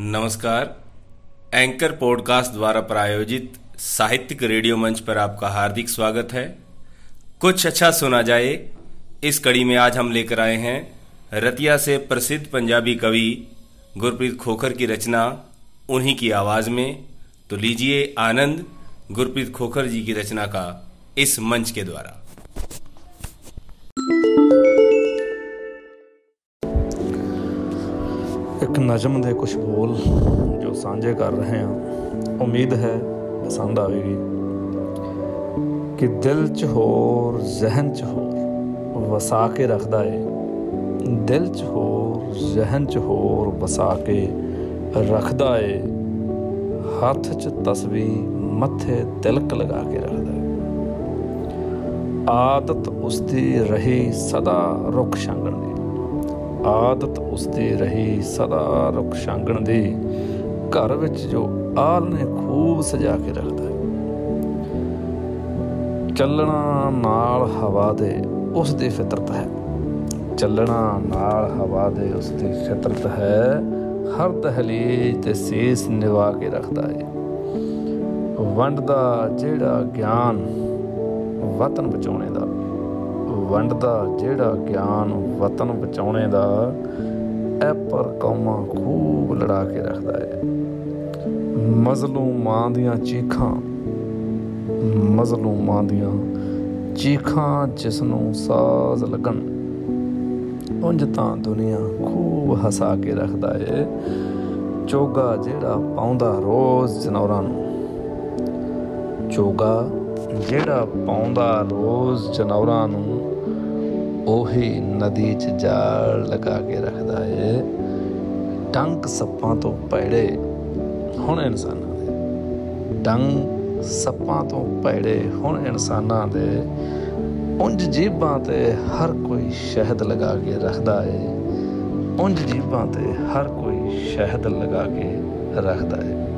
नमस्कार। Anchor podcast द्वारा प्रायोजित साहित्यिक रेडियो मंच पर आपका हार्दिक स्वागत है। कुछ अच्छा सुना जाए, इस कड़ी में आज हम लेकर आए हैं रतिया से प्रसिद्ध पंजाबी कवि गुरप्रीत खोखर की रचना, उन्हीं की आवाज़ में। तो लीजिए आनंद गुरप्रीत खोखर जी की रचना का इस मंच के द्वारा। ਇੱਕ ਨਜ਼ਮ ਦੇ ਕੁਝ ਬੋਲ ਜੋ ਸਾਂਝੇ ਕਰ ਰਹੇ ਹਾਂ। ਉਮੀਦ ਹੈ ਪਸੰਦ ਆਵੇਗੀ। ਕਿ ਦਿਲ 'ਚ ਹੋਰ, ਜ਼ਿਹਨ 'ਚ ਹੋਰ ਵਸਾ ਕੇ ਰੱਖਦਾ ਏ। ਦਿਲ 'ਚ ਹੋਰ, ਜ਼ਿਹਨ 'ਚ ਹੋਰ ਵਸਾ ਕੇ ਰੱਖਦਾ ਏ। ਹੱਥ 'ਚ ਤਸਵੀਰ ਮੱਥੇ ਤਿਲਕ ਲਗਾ ਕੇ ਰੱਖਦਾ ਏ। ਆਦਤ ਉਸ ਦੀ ਰਹੀ ਸਦਾ ਰੁੱਖ ਛਾਂਗਣ ਦੀ। ਆਦਤ ਉਸ ਦੀ ਰਹੀ ਸਦਾ ਰੁੱਖ ਛਾਂਗਣ ਦੀ। ਘਰ ਵਿੱਚ ਜੋ ਆਲ ਨੇ ਖੂਬ ਸਜਾ ਕੇ ਰੱਖਦਾ ਹੈ। ਚੱਲਣਾ ਨਾਲ ਹਵਾ ਦੇ ਉਸ ਦੀ ਫਿਤਰਤ ਹੈ। ਚੱਲਣਾ ਨਾਲ ਹਵਾ ਦੇ ਉਸ ਦੀ ਫਿਤਰਤ ਹੈ। ਹਰ ਦਹਲੀਜ ਤੇ ਸੀਸ ਨਿਵਾ ਕੇ ਰੱਖਦਾ ਹੈ। ਵੰਡ ਦਾ ਜਿਹੜਾ ਗਿਆਨ ਵਤਨ ਬਚਾਉਣੇ ਦਾ ਵੰਡ ਦਾ ਜਿਹੜਾ ਗਿਆਨ ਵਤਨ ਬਚਾਉਣੇ ਦਾ ਐ ਪਰ ਕੌਮਾਂ ਖੂਬ ਲੜਾ ਕੇ ਰੱਖਦਾ ਹੈ। ਮਜ਼ਲੂਮਾਂ ਦੀਆਂ ਚੀਖਾਂ, ਮਜ਼ਲੂਮਾਂ ਦੀਆਂ ਚੀਖਾਂ ਜਿਸ ਨੂੰ ਸਾਜ਼ ਲੱਗਣ, ਉਂਝ ਤਾਂ ਦੁਨੀਆ ਖੂਬ ਹਸਾ ਕੇ ਰੱਖਦਾ ਏ। ਚੋਗਾ ਜਿਹੜਾ ਪਾਉਂਦਾ ਰੋਜ਼ ਜਨੌਰਾਂ ਨੂੰ, ਚੋਗਾ ਜਿਹੜਾ ਪਾਉਂਦਾ ਰੋਜ਼ ਜਨੌਰਾਂ ਨੂੰ, ਉਹੀ ਨਦੀ 'ਚ ਜਾਲ ਲਗਾ ਕੇ ਰੱਖਦਾ ਏ। ਡੰਕ ਸੱਪਾਂ ਤੋਂ ਪੈੜੇ ਹੁਣ ਇਨਸਾਨਾਂ ਦੇ। ਡੰਗ ਸੱਪਾਂ ਤੋਂ ਪੈੜੇ ਹੁਣ ਇਨਸਾਨਾਂ ਦੇ। ਉਂਝ ਜੀਬਾਂ ਤੇ ਹਰ ਕੋਈ ਸ਼ਹਿਦ ਲਗਾ ਕੇ ਰੱਖਦਾ ਏ। ਉਂਝ ਜੀਬਾਂ ਤੇ ਹਰ ਕੋਈ ਸ਼ਹਿਦ ਲਗਾ ਕੇ ਰੱਖਦਾ ਏ।